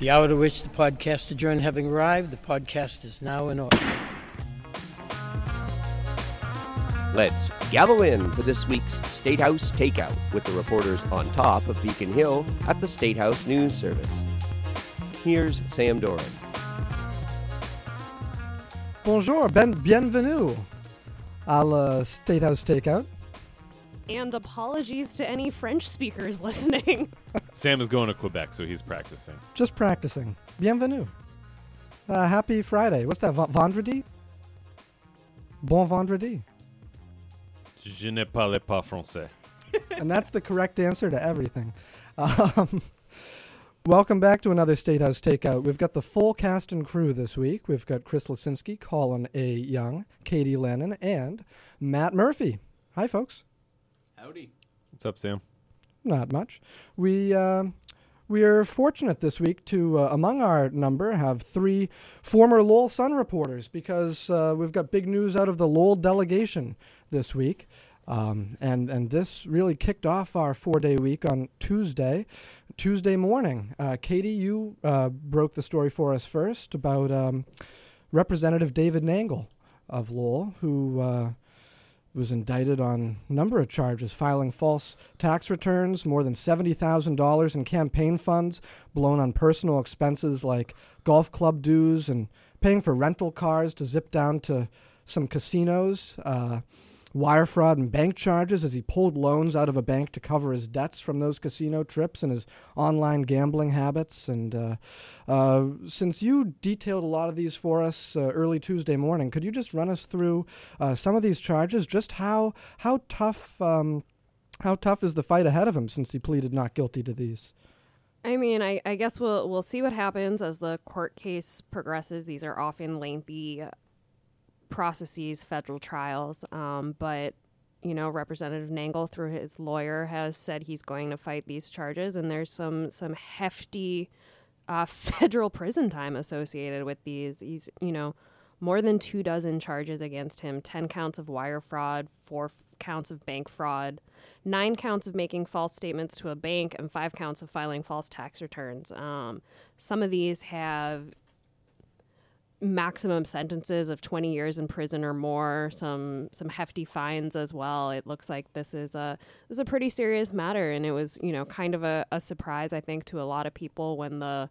The hour to which the podcast adjourned having arrived, the podcast is now in order. Let's gavel in for this week's State House Takeout with the reporters on top of Beacon Hill at the State House News Service. Here's Sam Doran. Bonjour, ben, bienvenue à la State House Takeout. And apologies to any French speakers listening. Sam is going to Quebec, so he's practicing. Just practicing. Bienvenue. Uh, happy Friday. What's that? V- vendredi? Bon vendredi. Je ne parle pas français. and that's the correct answer to everything. Um, welcome back to another State House Takeout. We've got the full cast and crew this week. We've got Chris Lisinski, Colin A. Young, Katie Lennon, and Matt Murphy. Hi, folks. Howdy. What's up, Sam? Not much. We uh, we are fortunate this week to, uh, among our number, have three former Lowell Sun reporters because uh, we've got big news out of the Lowell delegation this week. Um, and and this really kicked off our four day week on Tuesday, Tuesday morning. Uh, Katie, you uh, broke the story for us first about um, Representative David Nangle of Lowell, who uh, was indicted on a number of charges filing false tax returns, more than $70,000 in campaign funds blown on personal expenses like golf club dues, and paying for rental cars to zip down to some casinos. Uh, wire fraud and bank charges as he pulled loans out of a bank to cover his debts from those casino trips and his online gambling habits. And uh, uh, since you detailed a lot of these for us uh, early Tuesday morning, could you just run us through uh, some of these charges? Just how how tough um, how tough is the fight ahead of him since he pleaded not guilty to these? I mean, I, I guess we'll we'll see what happens as the court case progresses. These are often lengthy processes, federal trials. Um, but you know, Representative Nangle, through his lawyer, has said he's going to fight these charges, and there's some some hefty uh, federal prison time associated with these. He's you know more than two dozen charges against him 10 counts of wire fraud, four f- counts of bank fraud, nine counts of making false statements to a bank, and five counts of filing false tax returns. Um, some of these have maximum sentences of 20 years in prison or more some some hefty fines as well it looks like this is a this is a pretty serious matter and it was you know kind of a, a surprise i think to a lot of people when the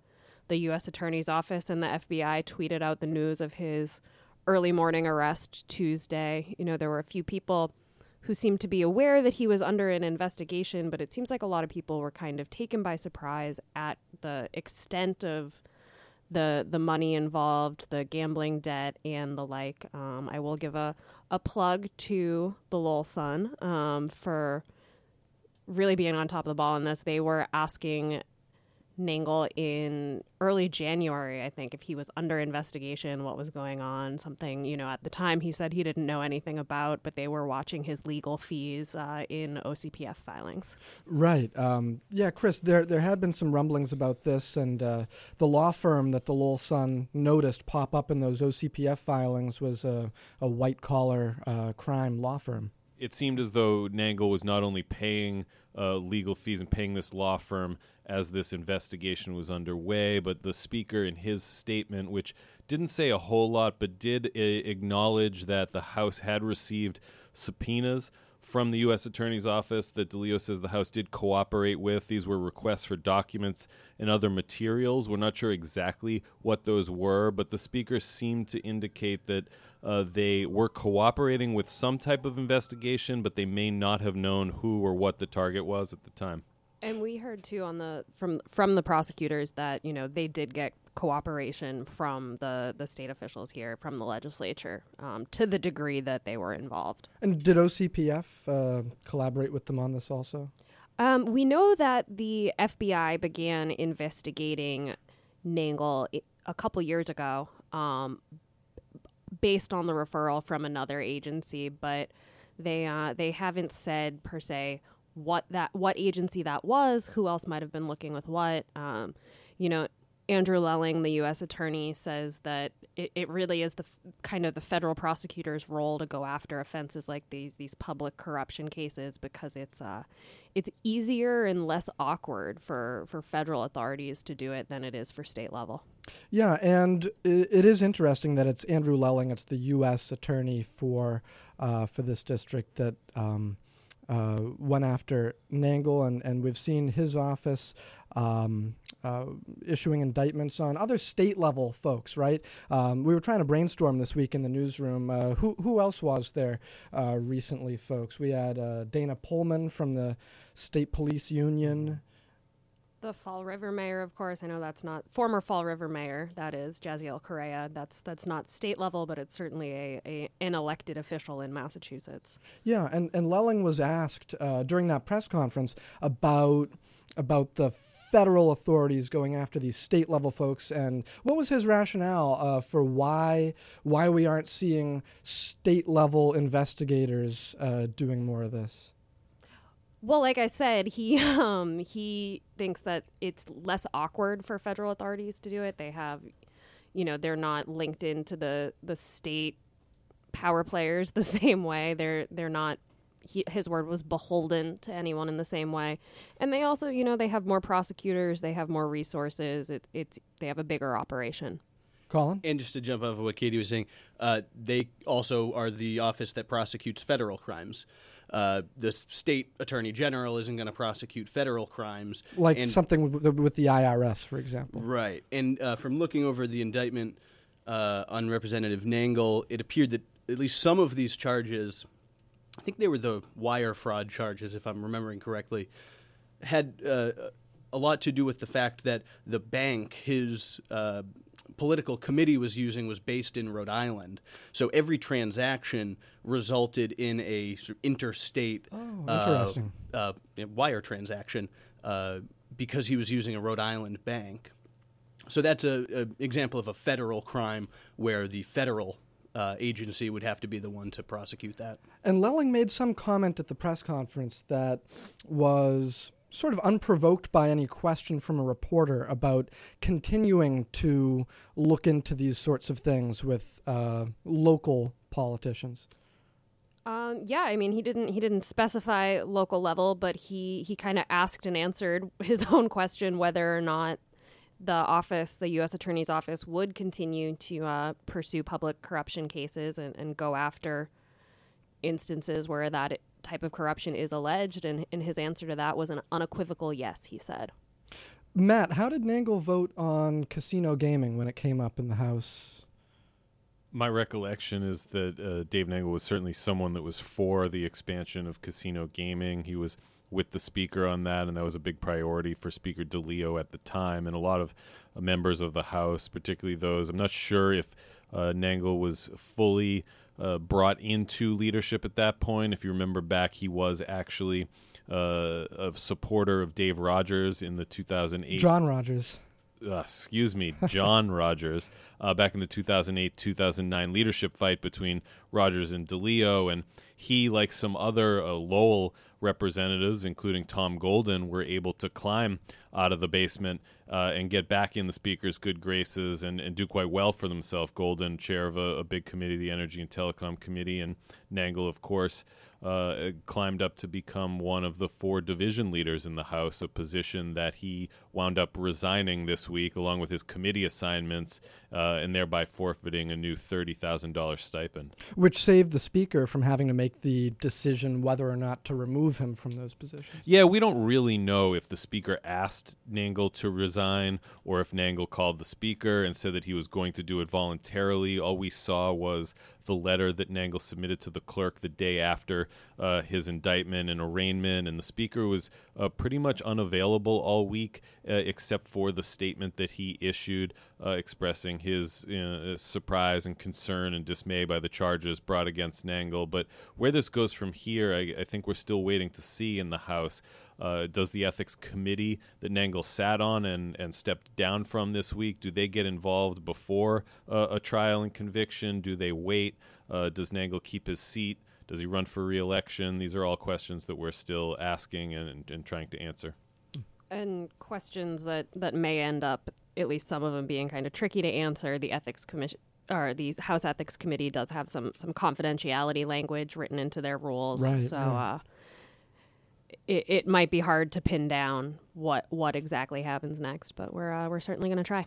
the U.S. Attorney's Office and the FBI tweeted out the news of his early morning arrest Tuesday. You know, there were a few people who seemed to be aware that he was under an investigation, but it seems like a lot of people were kind of taken by surprise at the extent of the the money involved, the gambling debt, and the like. Um, I will give a, a plug to the Lowell Sun um, for really being on top of the ball on this. They were asking Nangle in early January, I think, if he was under investigation, what was going on, something, you know, at the time he said he didn't know anything about, but they were watching his legal fees uh, in OCPF filings. Right. Um, yeah, Chris, there, there had been some rumblings about this, and uh, the law firm that the Lowell Sun noticed pop up in those OCPF filings was a, a white collar uh, crime law firm. It seemed as though Nangle was not only paying uh, legal fees and paying this law firm as this investigation was underway, but the speaker in his statement, which didn't say a whole lot, but did acknowledge that the House had received subpoenas from the U.S. Attorney's Office that DeLeo says the House did cooperate with. These were requests for documents and other materials. We're not sure exactly what those were, but the speaker seemed to indicate that uh, they were cooperating with some type of investigation, but they may not have known who or what the target was at the time. And we heard too on the from from the prosecutors that you know they did get cooperation from the the state officials here from the legislature um, to the degree that they were involved. And did OCPF uh, collaborate with them on this also? Um, we know that the FBI began investigating Nangle a couple years ago, um, based on the referral from another agency, but they uh, they haven't said per se what that what agency that was, who else might have been looking with what. Um, you know, Andrew Lelling, the U.S. attorney, says that it, it really is the f- kind of the federal prosecutor's role to go after offenses like these these public corruption cases because it's uh it's easier and less awkward for for federal authorities to do it than it is for state level. Yeah, and it, is interesting that it's Andrew Lelling, it's the U.S. attorney for uh, for this district that. Um, uh, went after Nangle, and, and we've seen his office um, uh, issuing indictments on other state level folks, right? Um, we were trying to brainstorm this week in the newsroom. Uh, who, who else was there uh, recently, folks? We had uh, Dana Pullman from the State Police Union. The Fall River mayor, of course, I know that's not former Fall River mayor. That is Jasiel Correia. That's that's not state level, but it's certainly a, a an elected official in Massachusetts. Yeah, and and Lelling was asked uh, during that press conference about about the federal authorities going after these state level folks and what was his rationale uh, for why why we aren't seeing state level investigators uh, doing more of this well, like I said, he um, he thinks that it's less awkward for federal authorities to do it. They have, you know, they're not linked into the the state power players the same way. They're they're not. He, his word was beholden to anyone in the same way, and they also, you know, they have more prosecutors. They have more resources. It, it's they have a bigger operation. Colin? And just to jump off of what Katie was saying, uh, they also are the office that prosecutes federal crimes. Uh, the state attorney general isn't going to prosecute federal crimes, like and, something with the, with the, IRS, for example. Right. And uh, from looking over the indictment uh, on Representative Nangle, it appeared that at least some of these charges, I think they were the wire fraud charges, if I'm remembering correctly, had uh, a lot to do with the fact that the bank, his uh, political committee was using was based in Rhode Island. So every transaction resulted in a sort of interstate oh, interesting. Uh, uh, wire transaction uh, because he was using a Rhode Island bank. So that's an example of a federal crime where the federal uh, agency would have to be the one to prosecute that. And Lelling made some comment at the press conference that was sort of unprovoked by any question from a reporter about continuing to look into these sorts of things with uh, local politicians. Um, yeah, I mean, he didn't he didn't specify local level, but he he kind of asked and answered his own question whether or not the office, the U.S. Attorney's Office, would continue to uh, pursue public corruption cases and, and go after instances where that type of corruption is alleged, and, and his answer to that was an unequivocal yes, he said. Matt, how did Nangle vote on casino gaming when it came up in the House? My recollection is that uh, Dave Nangle was certainly someone that was for the expansion of casino gaming. He was with the speaker on that, and that was a big priority for Speaker DeLeo at the time. And a lot of uh, members of the House, particularly those, I'm not sure if uh, Nangle was fully uh, brought into leadership at that point. If you remember back, he was actually uh, a supporter of Dave Rogers in the 2008. John Rogers. Uh, excuse me, John Rogers, uh, back in the 2008 2009 leadership fight between Rogers and DeLeo. And he, like some other uh, Lowell representatives, including Tom Golden, were able to climb out of the basement uh, and get back in the speaker's good graces and, and do quite well for themselves. Golden, chair of a, a, big committee, the Energy and Telecom Committee, and Nangle, of course, uh, climbed up to become one of the four division leaders in the House, a position that he wound up resigning this week, along with his committee assignments, uh, and thereby forfeiting a new $30,000 stipend. Which saved the Speaker from having to make the decision whether or not to remove him from those positions. Yeah, we don't really know if the Speaker asked Nangle to resign or if Nangle called the Speaker and said that he was going to do it voluntarily. All we saw was the letter that Nangle submitted to the clerk the day after uh, his indictment and arraignment, and the Speaker was uh, pretty much unavailable all week, uh, except for the statement that he issued uh, expressing his uh, surprise and concern and dismay by the charges brought against Nangle. But where this goes from here, I, I think we're still waiting to see in the House. Uh, does the ethics committee that Nangle sat on and, and stepped down from this week, do they get involved before uh, a trial and conviction? Do they wait? Uh, does Nangle keep his seat? Does he run for reelection? These are all questions that we're still asking and, and trying to answer. and questions that that may end up at least some of them being kind of tricky to answer the ethics commission or the house ethics committee does have some some confidentiality language written into their rules Right, so right. uh it, it might be hard to pin down what what exactly happens next but we're uh, we're certainly going to try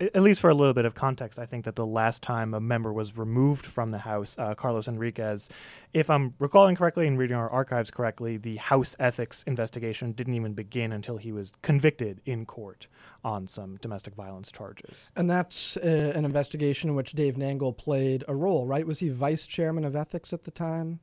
at least for a little bit of context, I think that the last time a member was removed from the House, uh, Carlos Henriquez, if I'm recalling correctly and reading our archives correctly, the House ethics investigation didn't even begin until he was convicted in court on some domestic violence charges. And that's uh, an investigation in which Dave Nangle played a role, right? Was he vice chairman of ethics at the time?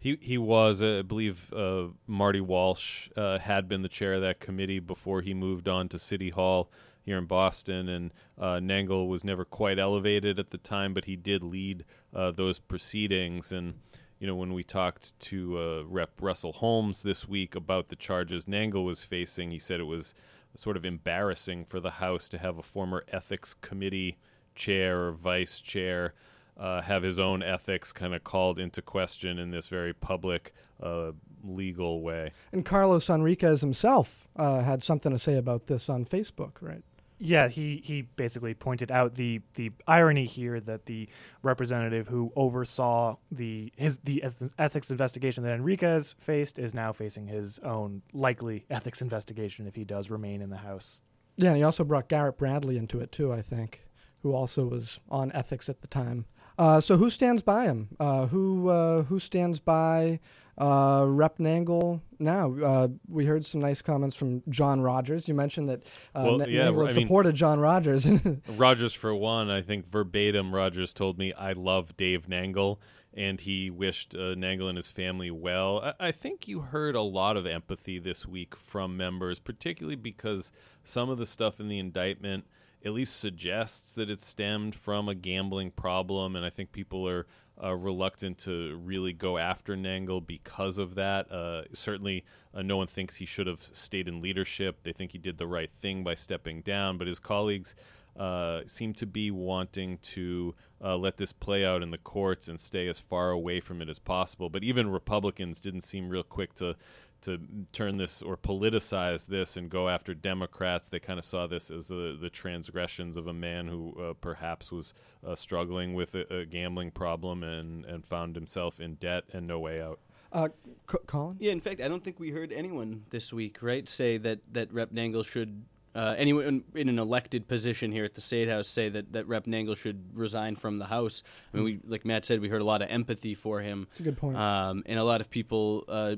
He he was, uh, I believe, uh, Marty Walsh uh, had been the chair of that committee before he moved on to City Hall here in Boston, and uh, Nangle was never quite elevated at the time, but he did lead uh, those proceedings. And you know, when we talked to uh, Rep. Russell Holmes this week about the charges Nangle was facing, he said it was sort of embarrassing for the House to have a former ethics committee chair or vice chair uh, have his own ethics kind of called into question in this very public, uh, legal way. And Carlos Henriquez himself uh, had something to say about this on Facebook, right? Yeah, he, he basically pointed out the, the irony here that the representative who oversaw the his the ethics investigation that Henriquez faced is now facing his own likely ethics investigation if he does remain in the House. Yeah, and he also brought Garrett Bradley into it too, I think, who also was on ethics at the time. Uh, so who stands by him? Uh, who uh, who stands by uh, Rep Nangle now? Uh, we heard some nice comments from John Rogers. You mentioned that uh, Well, yeah, Nangle had I mean- supported John Rogers. Rogers, for one, I think verbatim, Rogers told me, I love Dave Nangle, and he wished uh, Nangle and his family well. I-, I think you heard a lot of empathy this week from members, particularly because some of the stuff in the indictment at least suggests that it stemmed from a gambling problem, and I think people are. Uh, reluctant to really go after Nangle because of that. Uh, certainly, uh, no one thinks he should have stayed in leadership. They think he did the right thing by stepping down, but his colleagues uh, seem to be wanting to uh, let this play out in the courts and stay as far away from it as possible. But even Republicans didn't seem real quick to to turn this or politicize this and go after Democrats. They kind of saw this as the, the transgressions of a man who uh, perhaps was uh, struggling with a, a gambling problem and, and found himself in debt and no way out. uh, C- Colin? Yeah, in fact, I don't think we heard anyone this week, right, say that, that Rep Nangle should, uh, anyone in an elected position here at the State House say that, that Rep Nangle should resign from the House. I mean, we, like Matt said, we heard a lot of empathy for him. That's a good point. Um, and a lot of people uh,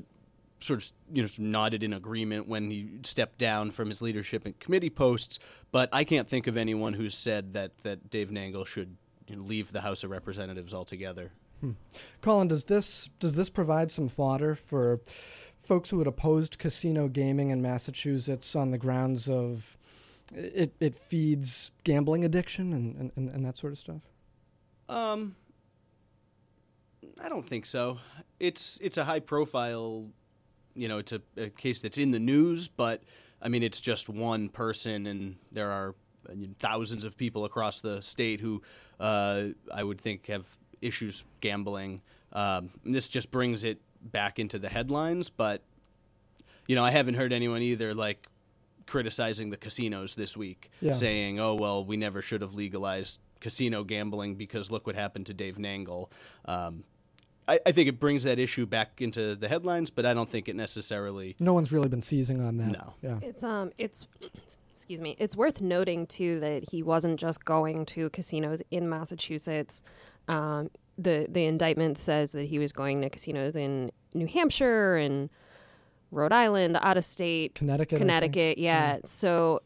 sort of you know sort of nodded in agreement when he stepped down from his leadership and committee posts. But I can't think of anyone who's said that that Dave Nangle should leave the House of Representatives altogether. Colin, does this does this provide some fodder for folks who had opposed casino gaming in Massachusetts on the grounds of it, it feeds gambling addiction and, and, and that sort of stuff? Um, I don't think so. It's it's a high profile, you know, it's a, a case that's in the news, but I mean, it's just one person, and there are uh, thousands of people across the state who uh, I would think have issues gambling. Um, this just brings it back into the headlines, but you know, I haven't heard anyone either like criticizing the casinos this week, Yeah. saying, "Oh well, we never should have legalized casino gambling because look what happened to Dave Nangle." Um, I, I think it brings that issue back into the headlines, but I don't think it necessarily. No one's really been seizing on that. No. Yeah. It's um it's excuse me. It's worth noting too that he wasn't just going to casinos in Massachusetts. Um, the the indictment says that he was going to casinos in New Hampshire and Rhode Island, out of state, Connecticut. I think. Connecticut. Yeah. So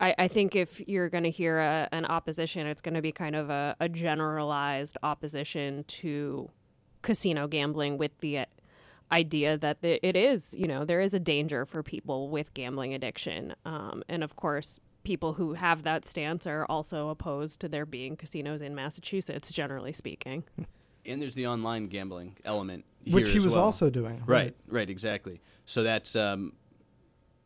I, I think if you're going to hear a, an opposition, it's going to be kind of a, a generalized opposition to casino gambling with the uh, idea that it is, you know, there is a danger for people with gambling addiction. Um, and of course, people who have that stance are also opposed to there being casinos in Massachusetts, generally speaking. And there's the online gambling element, Which he as was well. also doing. Right, right, exactly. So that's um,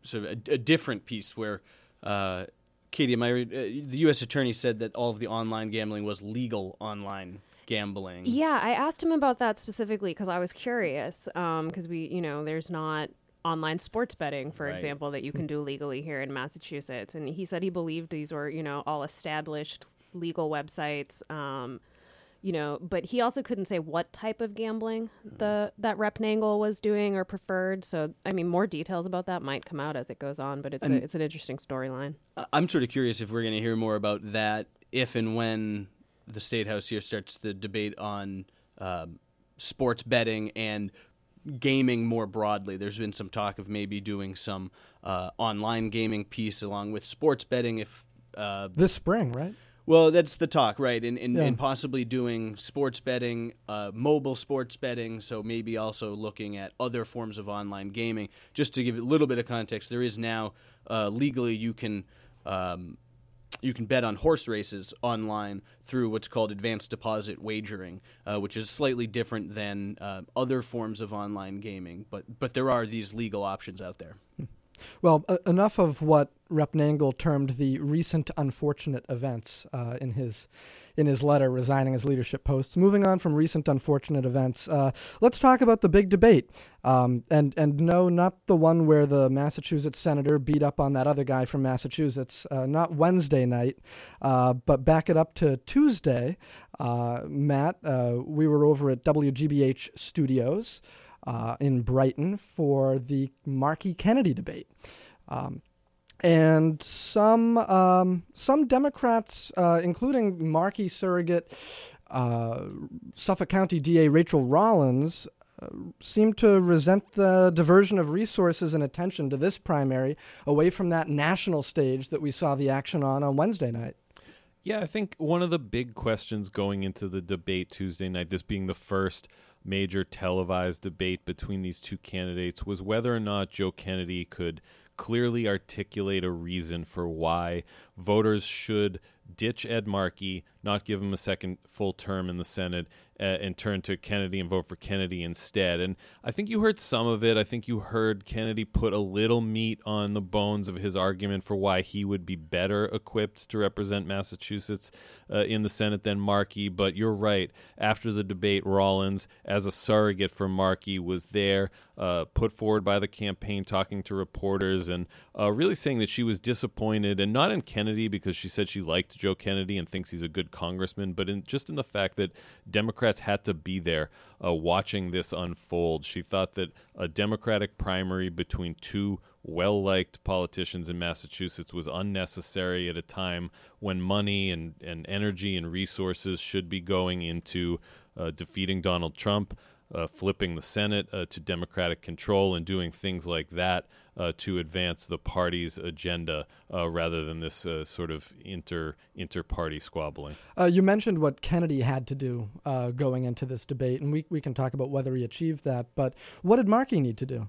sort of a, a different piece where, uh, Katie, am I, uh, the U.S. attorney said that all of the online gambling was legal online gambling. Yeah, I asked him about that specifically because I was curious. Because we, you know, there's not online sports betting, for Right. example, that you can do legally here in Massachusetts. And he said he believed these were, you know, all established legal websites. Um, you know, but he also couldn't say what type of gambling the that Rep Nangle was doing or preferred. So, I mean, more details about that might come out as it goes on, but it's a, it's an interesting storyline. I'm sort of curious if we're going to hear more about that if and when the state house here starts the debate on um, sports betting and gaming more broadly. There's been some talk of maybe doing some uh, online gaming piece along with sports betting. If uh, This spring, right? well, that's the talk, right? And and, Yeah. and possibly doing sports betting, uh, mobile sports betting. So maybe also looking at other forms of online gaming. Just to give it a little bit of context, there is now uh, legally you can. Um, you can bet on horse races online through what's called advanced deposit wagering, uh, which is slightly different than uh, other forms of online gaming. But but there are these legal options out there. Well, uh, enough of what Rep Nangle termed the recent unfortunate events uh, in his in his letter resigning his leadership posts. Moving on from recent unfortunate events, uh, let's talk about the big debate. Um, and and no, not the one where the Massachusetts senator beat up on that other guy from Massachusetts. Uh, not Wednesday night, uh, but back it up to Tuesday. Uh, Matt, uh, we were over at WGBH Studios uh, in Brighton for the Markey Kennedy debate. Um, and some um, some Democrats, uh, including Markey surrogate uh, Suffolk County DA Rachel Rollins, uh, seem to resent the diversion of resources and attention to this primary away from that national stage that we saw the action on on Wednesday night. Yeah, I think one of the big questions going into the debate Tuesday night, this being the first major televised debate between these two candidates, was whether or not Joe Kennedy could clearly articulate a reason for why voters should ditch Ed Markey, not give him a second full term in the Senate, uh, and turn to Kennedy and vote for Kennedy instead. And I think you heard some of it. I think you heard Kennedy put a little meat on the bones of his argument for why he would be better equipped to represent Massachusetts uh, in the Senate than Markey. But you're right. After the debate, Rollins, as a surrogate for Markey, was there, uh, put forward by the campaign, talking to reporters, and uh, really saying that she was disappointed, and not in Kennedy because she said she liked Joe Kennedy and thinks he's a good congressman, but in just in the fact that Democrats had to be there uh, watching this unfold. She thought that a Democratic primary between two well liked politicians in Massachusetts was unnecessary at a time when money and, and energy and resources should be going into uh, defeating Donald Trump. Uh, flipping the Senate uh, to Democratic control and doing things like that uh, to advance the party's agenda uh, rather than this uh, sort of inter inter party squabbling. Uh, you mentioned what Kennedy had to do uh, going into this debate, and we, we can talk about whether he achieved that. But what did Markey need to do?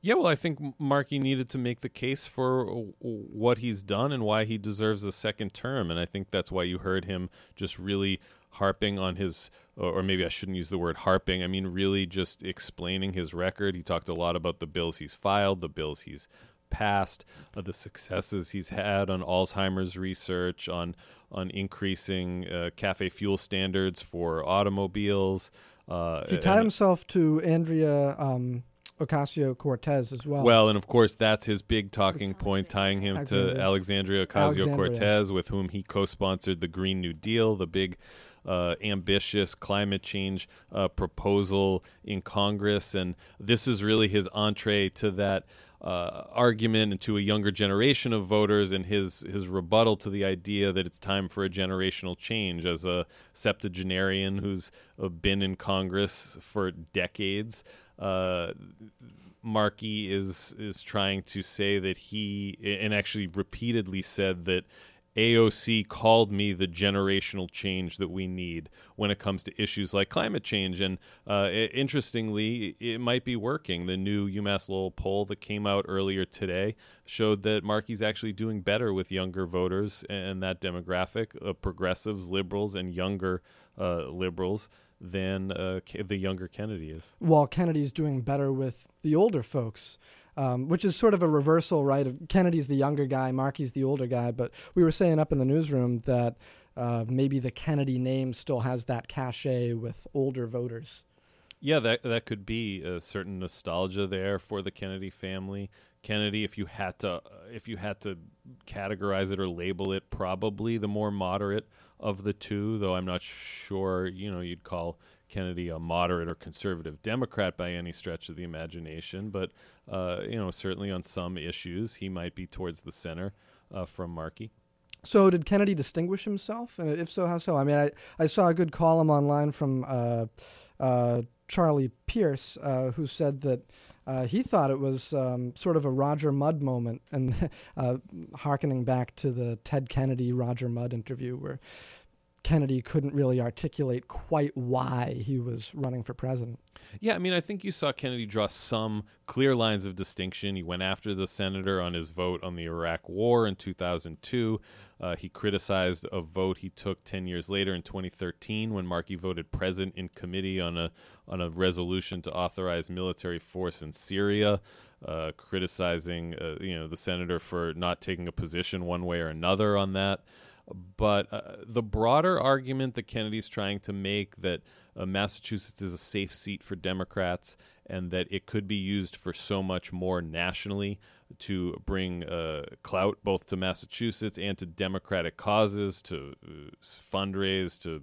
Yeah, well, I think Markey needed to make the case for what he's done and why he deserves a second term, and I think that's why you heard him just really harping on his, or or maybe I shouldn't use the word harping. I mean, really just explaining his record. He talked a lot about the bills he's filed, the bills he's passed, uh, the successes he's had on Alzheimer's research, on on increasing uh, CAFE fuel standards for automobiles. Uh, He and- tied himself to Andrea um, Ocasio Cortez as well. Well, and of course, that's his big talking point, tying him Alexandria. to Alexandria Ocasio Cortez, with whom he co sponsored the Green New Deal, the big uh, ambitious climate change uh, proposal in Congress. And this is really his entree to that. Uh, argument and to a younger generation of voters, and his his rebuttal to the idea that it's time for a generational change. As a septuagenarian who's been in Congress for decades, uh, Markey is is trying to say that he and actually repeatedly said that AOC called me the generational change that we need when it comes to issues like climate change. And uh, i- interestingly, it might be working. The new UMass Lowell poll that came out earlier today showed that Markey's actually doing better with younger voters and that demographic, uh, progressives, liberals, and younger uh, liberals than uh, the younger Kennedy is. while Kennedy's doing better with the older folks, um, which is sort of a reversal, right? Of Kennedy's the younger guy, Markey's the older guy. But we were saying up in the newsroom that uh, maybe the Kennedy name still has that cachet with older voters. Yeah, that that could be a certain nostalgia there for the Kennedy family. Kennedy, if you had to, if you had to categorize it or label it, probably the more moderate of the two. Though I'm not sure, you know, you'd call Kennedy a moderate or conservative Democrat by any stretch of the imagination. But uh, you know, certainly on some issues, he might be towards the center uh, from Markey. So, did Kennedy distinguish himself? And if so, how so? I mean, I, I saw a good column online from uh, uh, Charlie Pierce, uh, who said that uh, he thought it was um, sort of a Roger Mudd moment, and uh, harkening back to the Ted Kennedy Roger Mudd interview, where Kennedy couldn't really articulate quite why he was running for president. Yeah, I mean, I think you saw Kennedy draw some clear lines of distinction. He went after the senator on his vote on the Iraq War in 2002. Uh, he criticized a vote he took 10 years later in 2013 when Markey voted present in committee on a on a resolution to authorize military force in Syria. Uh, criticizing, uh, you know, the senator for not taking a position one way or another on that. But uh, the broader argument that Kennedy's trying to make that uh, Massachusetts is a safe seat for Democrats and that it could be used for so much more nationally to bring uh, clout both to Massachusetts and to Democratic causes, to uh, fundraise, to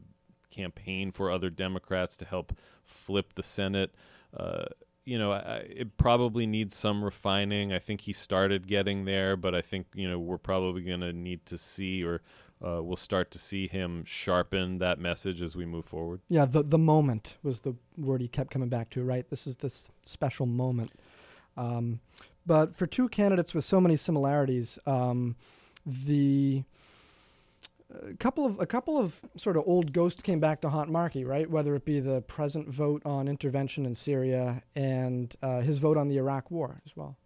campaign for other Democrats to help flip the Senate. Uh, you know, I, it probably needs some refining. I think he started getting there, but I think you know we're probably going to need to see or uh, we'll start to see him sharpen that message as we move forward. Yeah, the the moment was the word he kept coming back to. Right, this is this special moment. Um, but for two candidates with so many similarities, um, the a couple of a couple of sort of old ghosts came back to haunt Markey, right? Whether it be the present vote on intervention in Syria and uh, his vote on the Iraq War as well.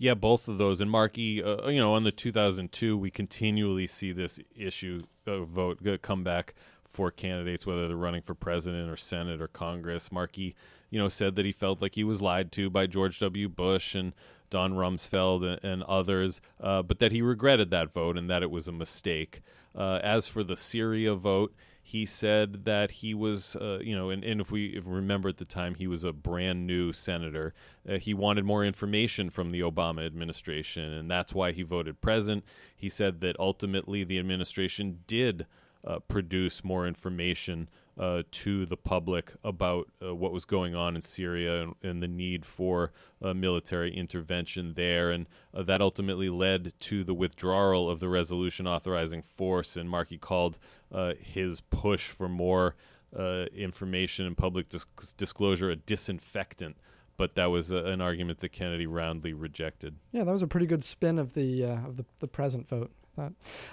Yeah, both of those. And Markey, uh, you know, on the 2002, we continually see this issue uh, vote come back for candidates, whether they're running for president or Senate or Congress. Markey, you know, said that he felt like he was lied to by George W. Bush and Don Rumsfeld and, and others, uh, but that he regretted that vote and that it was a mistake. Uh, as for the Syria vote, he said that he was, uh, you know, and, and if we if we remember at the time, he was a brand new senator. Uh, he wanted more information from the Obama administration, and that's why he voted present. He said that ultimately the administration did uh, produce more information uh, to the public about uh, what was going on in Syria and, and the need for military intervention there. And uh, that ultimately led to the withdrawal of the resolution authorizing force. And Markey called uh, his push for more uh, information and public dis- disclosure a disinfectant. But that was an argument that Kennedy roundly rejected. Yeah, that was a pretty good spin of the of the, the present vote.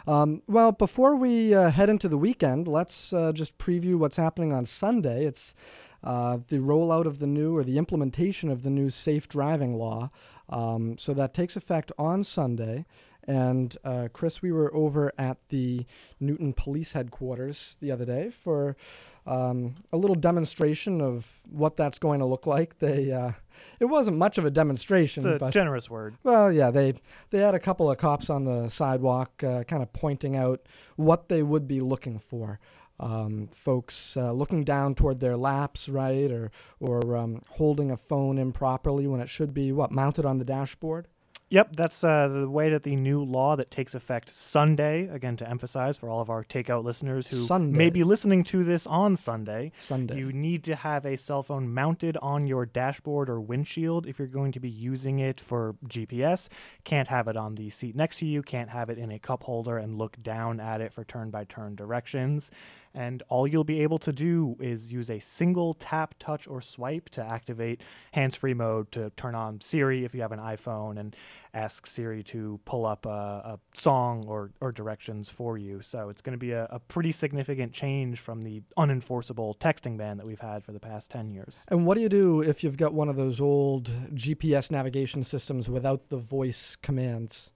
Um, well, before we uh, head into the weekend, let's uh, just preview what's happening on Sunday. It's uh, the rollout of the new or the implementation of the new safe driving law. Um, so that takes effect on Sunday. And uh, Chris, we were over at the Newton Police Headquarters the other day for um, a little demonstration of what that's going to look like. They uh, it wasn't much of a demonstration. It's a but, generous word. Well, yeah, they they had a couple of cops on the sidewalk, uh, kind of pointing out what they would be looking for. Um, folks uh, looking down toward their laps, right, or or um, holding a phone improperly when it should be what mounted on the dashboard. Yep, that's uh, the way that the new law that takes effect Sunday, again to emphasize for all of our takeout listeners who Sunday. may be listening to this on Sunday. Sunday. You need to have a cell phone mounted on your dashboard or windshield if you're going to be using it for GPS. Can't have it on the seat next to you, can't have it in a cup holder and look down at it for turn by turn directions and all you'll be able to do is use a single tap, touch, or swipe to activate hands free mode to turn on Siri if you have an iPhone and ask Siri to pull up a, a song or, or directions for you. So it's going to be a, a pretty significant change from the unenforceable texting ban that we've had for the past 10 years. And what do you do if you've got one of those old GPS navigation systems without the voice commands?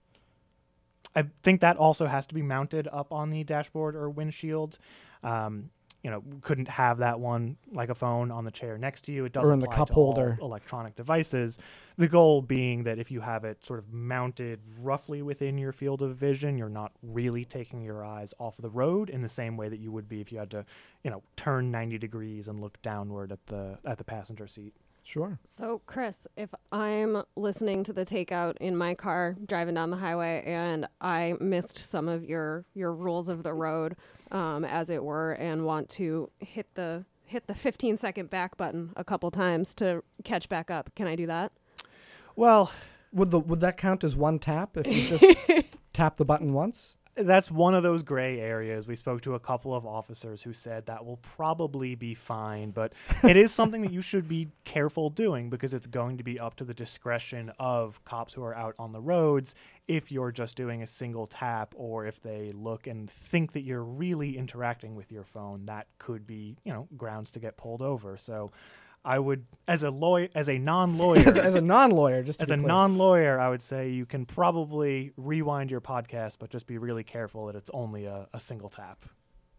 I think that also has to be mounted up on the dashboard or windshield. Um, you know couldn't have that one like a phone on the chair next to you. It doesn't or in the cup holder. electronic devices. The goal being that if you have it sort of mounted roughly within your field of vision, you're not really taking your eyes off the road in the same way that you would be if you had to, you know, turn 90 degrees and look downward at the at the passenger seat. Sure. So, Chris, if I'm listening to the takeout in my car driving down the highway and I missed some of your your rules of the road, um, as it were, and want to hit the hit the 15 second back button a couple times to catch back up, can I do that? Well, Would the would that count as one tap if you just tap the button once? That's one of those gray areas. We spoke to a couple of officers who said that will probably be fine, but it is something that you should be careful doing because it's going to be up to the discretion of cops who are out on the roads if you're just doing a single tap or if they look and think that you're really interacting with your phone, that could be, you know, grounds to get pulled over. So I would as a lawyer as a non-lawyer as, as a non-lawyer, just to as be a clear. non-lawyer, I would say you can probably rewind your podcast, but just be really careful that it's only a, a single tap.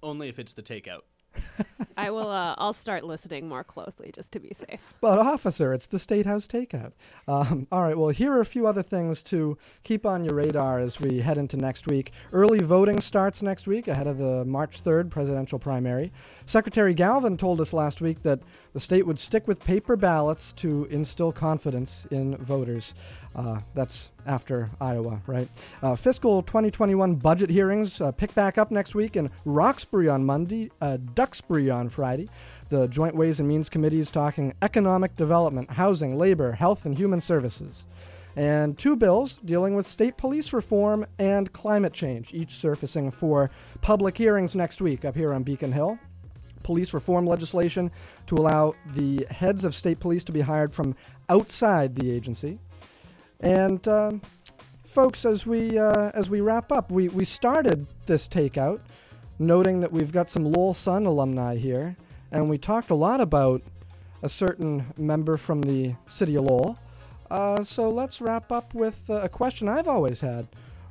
Only if it's the takeout. I will. Uh, I'll start listening more closely just to be safe. But officer, it's the State House takeout. Um, all right. Well, here are a few other things to keep on your radar as we head into next week. Early voting starts next week ahead of the March 3rd presidential primary. Secretary Galvin told us last week that the state would stick with paper ballots to instill confidence in voters. Uh, that's after Iowa, right? Uh, fiscal 2021 budget hearings uh, pick back up next week in Roxbury on Monday, uh, Duxbury on Friday. The Joint Ways and Means Committee is talking economic development, housing, labor, health, and human services. And two bills dealing with state police reform and climate change, each surfacing for public hearings next week up here on Beacon Hill police reform legislation to allow the heads of state police to be hired from outside the agency. And um, folks, as we uh, as we wrap up, we we started this takeout, noting that we've got some Lowell Sun alumni here, and we talked a lot about a certain member from the city of Lowell. Uh, so let's wrap up with uh, a question I've always had: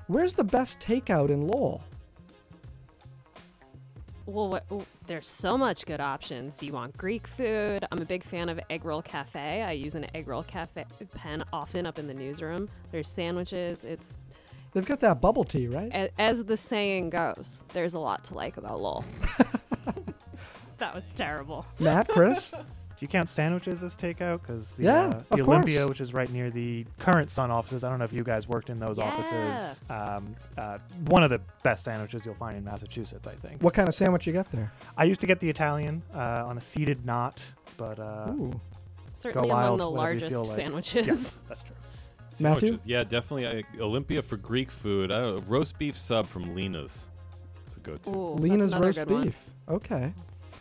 Where's the best takeout in Lowell? Well, what, oh, there's so much good options. Do you want Greek food? I'm a big fan of Egg Roll Cafe. I use an Egg Roll Cafe pen often up in the newsroom. There's sandwiches. It's They've got that bubble tea, right? a- as the saying goes. There's a lot to like about Lowell. that was terrible. Matt, Chris. Do you count sandwiches as takeout? Because the, Yeah, uh, of the course. Olympia, which is right near the current Sun offices, I don't know if you guys worked in those Yeah. offices. Um, uh, one of the best sandwiches you'll find in Massachusetts, I think. what kind of sandwich you got there? I used to get the Italian uh, on a seated knot, but uh, Ooh. Certainly wild, among the largest like. sandwiches. yes, that's true. Matthew? Yeah, definitely. I, Olympia for Greek food. I roast beef sub from Lena's. It's a go-to. Ooh, Lena's roast good one. beef. Okay.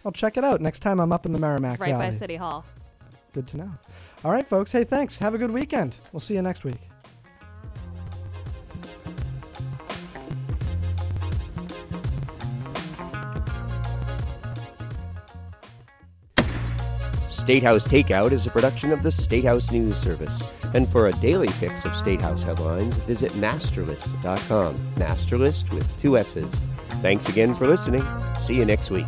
I'll check it out next time I'm up in the Merrimack Right Valley. by City Hall. Good to know. All right, folks. Hey, thanks. Have a good weekend. We'll see you next week. State House Takeout is a production of the State House News Service. And for a daily fix of State House headlines, visit massterlist.com. MASSterList with two S's. Thanks again for listening. See you next week.